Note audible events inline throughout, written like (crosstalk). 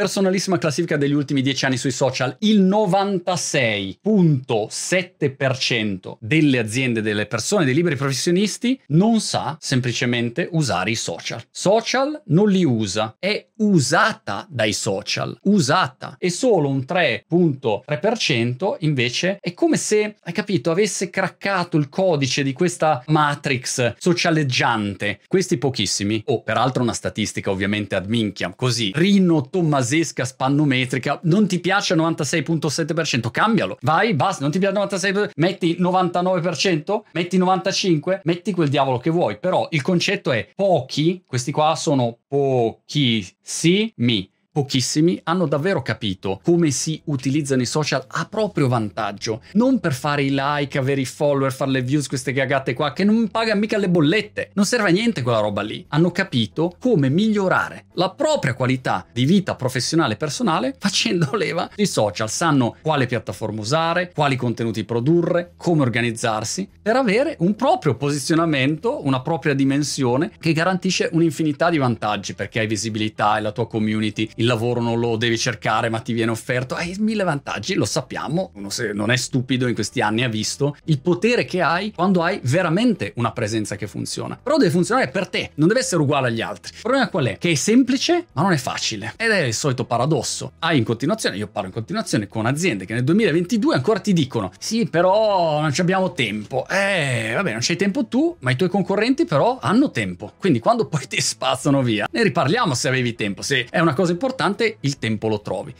Personalissima classifica degli ultimi dieci anni sui social, il 96.7% delle aziende, delle persone, dei liberi professionisti non sa semplicemente usare i social. Social non li usa, è usata dai social, usata. E solo un 3.3% invece è come se, hai capito, avesse craccato il codice di questa matrix socialeggiante. Questi pochissimi, o oh, peraltro una statistica ovviamente ad minchia, così, rino tommasesca spannometrica, non ti piace il 96.7%, cambialo. Vai, basta, non ti piace il 96%, metti 99%, metti 95%, metti quel diavolo che vuoi, però il concetto è pochi, questi qua sono pochissimi pochissimi hanno davvero capito come si utilizzano i social a proprio vantaggio, non per fare i like, avere i follower, fare le views, queste cagate qua che non paga mica le bollette. Non serve a niente quella roba lì. Hanno capito come migliorare la propria qualità di vita professionale e personale facendo (laughs) leva sui social, sanno quale piattaforma usare, quali contenuti produrre, come organizzarsi per avere un proprio posizionamento, una propria dimensione che garantisce un'infinità di vantaggi perché hai visibilità, hai la tua community, il lavoro non lo devi cercare ma ti viene offerto, hai mille vantaggi, lo sappiamo, uno se non è stupido in questi anni ha visto il potere che hai quando hai veramente una presenza che funziona. Però deve funzionare per te, non deve essere uguale agli altri. Il problema qual è? Che è semplice ma non è facile. Ed è il solito paradosso. Hai in continuazione, io parlo in continuazione con aziende che nel 2022 ancora ti dicono sì però non abbiamo tempo. Eh vabbè non c'hai tempo tu, ma i tuoi concorrenti però hanno tempo. Quindi quando poi ti spazzano via, ne riparliamo se avevi tempo. Se è una cosa importante importante, il tempo lo trovi.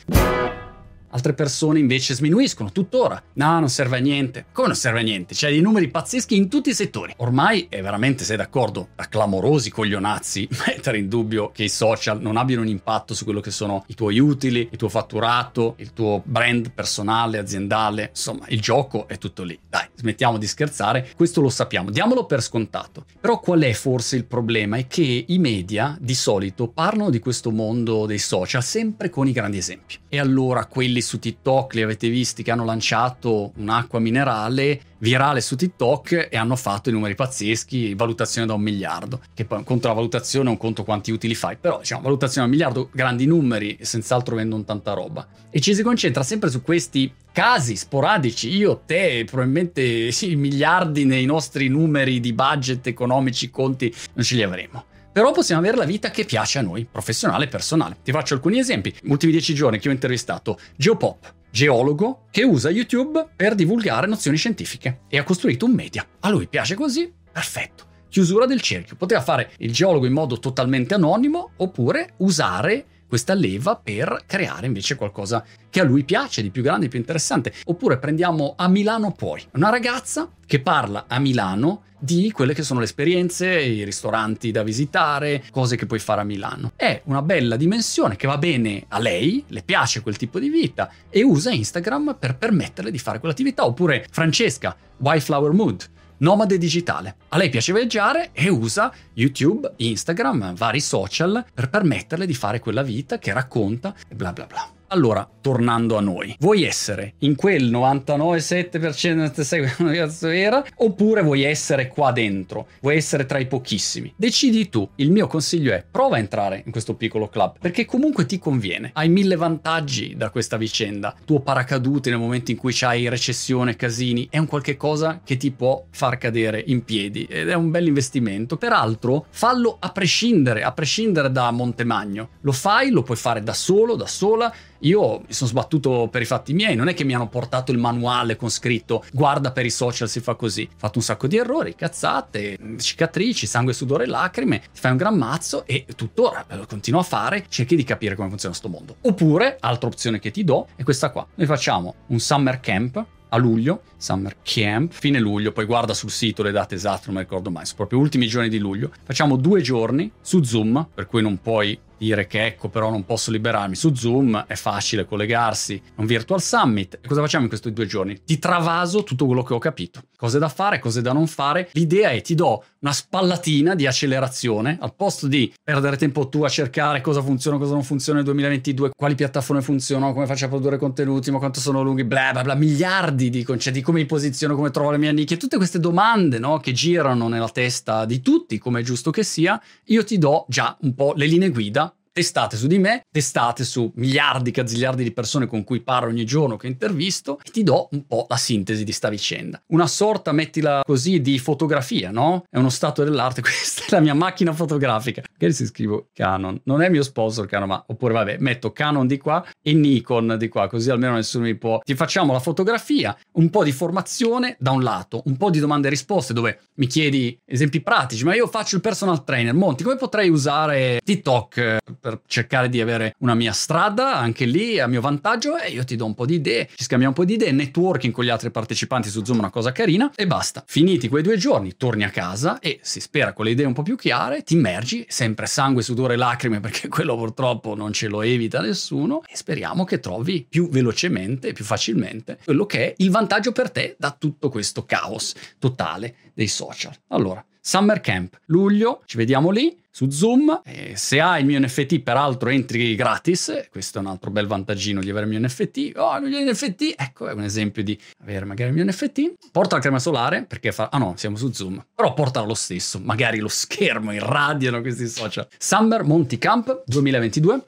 Altre persone invece sminuiscono tuttora. No, non serve a niente. Come non serve a niente? C'è dei numeri pazzeschi in tutti i settori. Ormai è veramente, sei d'accordo, da clamorosi coglionazzi (laughs) mettere in dubbio che i social non abbiano un impatto su quello che sono i tuoi utili, il tuo fatturato, il tuo brand personale, aziendale. Insomma, il gioco è tutto lì. Dai, smettiamo di scherzare. Questo lo sappiamo, diamolo per scontato. Però qual è forse il problema? È che i media di solito parlano di questo mondo dei social sempre con i grandi esempi. E allora quelli quelli su TikTok li avete visti che hanno lanciato un'acqua minerale virale su TikTok e hanno fatto i numeri pazzeschi, valutazione da un miliardo, che poi conto la valutazione, un conto quanti utili fai, però diciamo valutazione da un miliardo, grandi numeri senz'altro vendono tanta roba. E ci si concentra sempre su questi casi sporadici, io, te, probabilmente sì, miliardi nei nostri numeri di budget economici, conti, non ce li avremo. Però possiamo avere la vita che piace a noi, professionale e personale. Ti faccio alcuni esempi. Gli ultimi dieci giorni che ho intervistato Geopop, geologo, che usa YouTube per divulgare nozioni scientifiche e ha costruito un media. A lui piace così? Perfetto. Chiusura del cerchio. Poteva fare il geologo in modo totalmente anonimo oppure usare questa leva per creare invece qualcosa che a lui piace, di più grande, di più interessante. Oppure prendiamo a Milano poi, una ragazza che parla a Milano di quelle che sono le esperienze, i ristoranti da visitare, cose che puoi fare a Milano. È una bella dimensione che va bene a lei, le piace quel tipo di vita e usa Instagram per permetterle di fare quell'attività. Oppure Francesca, White Flower Mood nomade digitale. A lei piace viaggiare e usa YouTube, Instagram, vari social per permetterle di fare quella vita che racconta e bla bla bla. Allora, tornando a noi, vuoi essere in quel 99,7% sai come cazzo era? Oppure vuoi essere qua dentro? Vuoi essere tra i pochissimi? Decidi tu. Il mio consiglio è prova a entrare in questo piccolo club, perché comunque ti conviene. Hai mille vantaggi da questa vicenda. Tuo paracadute nel momento in cui c'hai recessione, casini, è un qualche cosa che ti può far cadere in piedi ed è un bel investimento. Peraltro, fallo a prescindere, a prescindere da Montemagno. Lo fai, lo puoi fare da solo, da sola io mi sono sbattuto per i fatti miei, non è che mi hanno portato il manuale con scritto guarda per i social si fa così. Ho fatto un sacco di errori, cazzate, cicatrici, sangue, sudore e lacrime, ti fai un gran mazzo e tuttora lo continuo a fare, cerchi di capire come funziona questo mondo. Oppure, altra opzione che ti do è questa qua. Noi facciamo un summer camp a luglio, Summer Camp, fine luglio, poi guarda sul sito le date esatte, non mi ricordo mai, sono proprio ultimi giorni di luglio. Facciamo due giorni su Zoom, per cui non puoi dire che ecco però non posso liberarmi su Zoom, è facile collegarsi, un virtual summit. Cosa facciamo in questi due giorni? Ti travaso tutto quello che ho capito. Cose da fare, cose da non fare. L'idea è ti do una spallatina di accelerazione al posto di perdere tempo tu a cercare cosa funziona, cosa non funziona nel 2022, quali piattaforme funzionano, come faccio a produrre contenuti, ma quanto sono lunghi, bla bla bla, miliardi di concetti, come mi posiziono, come trovo le mie nicchie, tutte queste domande no, che girano nella testa di tutti, come è giusto che sia, io ti do già un po' le linee guida testate su di me, testate su miliardi, cazziliardi di persone con cui parlo ogni giorno, che intervisto, e ti do un po' la sintesi di sta vicenda. Una sorta, mettila così, di fotografia, no? È uno stato dell'arte, (laughs) questa è la mia macchina fotografica. Magari se scrivo Canon, non è mio sponsor Canon, ma oppure vabbè, metto Canon di qua e Nikon di qua, così almeno nessuno mi può... Ti facciamo la fotografia, un po' di formazione da un lato, un po' di domande e risposte dove mi chiedi esempi pratici, ma io faccio il personal trainer, Monti, come potrei usare TikTok eh, per cercare di avere una mia strada anche lì a mio vantaggio e io ti do un po' di idee, ci scambiamo un po' di idee, networking con gli altri partecipanti su Zoom, una cosa carina e basta. Finiti quei due giorni, torni a casa e si spera con le idee un po' più chiare, ti immergi, sempre sangue, sudore lacrime (laughs) perché quello purtroppo non ce lo evita nessuno e speriamo che trovi più velocemente più facilmente quello che è il vantaggio per te da tutto questo caos totale dei social. Allora, Summer Camp, luglio, ci vediamo lì su Zoom. E se hai il mio NFT, peraltro entri gratis. Questo è un altro bel vantaggino di avere il mio NFT. Oh, il mio NFT, ecco, è un esempio di avere magari il mio NFT. Porta la crema solare perché fa. Ah no, siamo su Zoom. Però portala lo stesso. Magari lo schermo irradiano questi social. Summer Monty Camp 2022.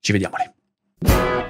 Ci vediamo lì.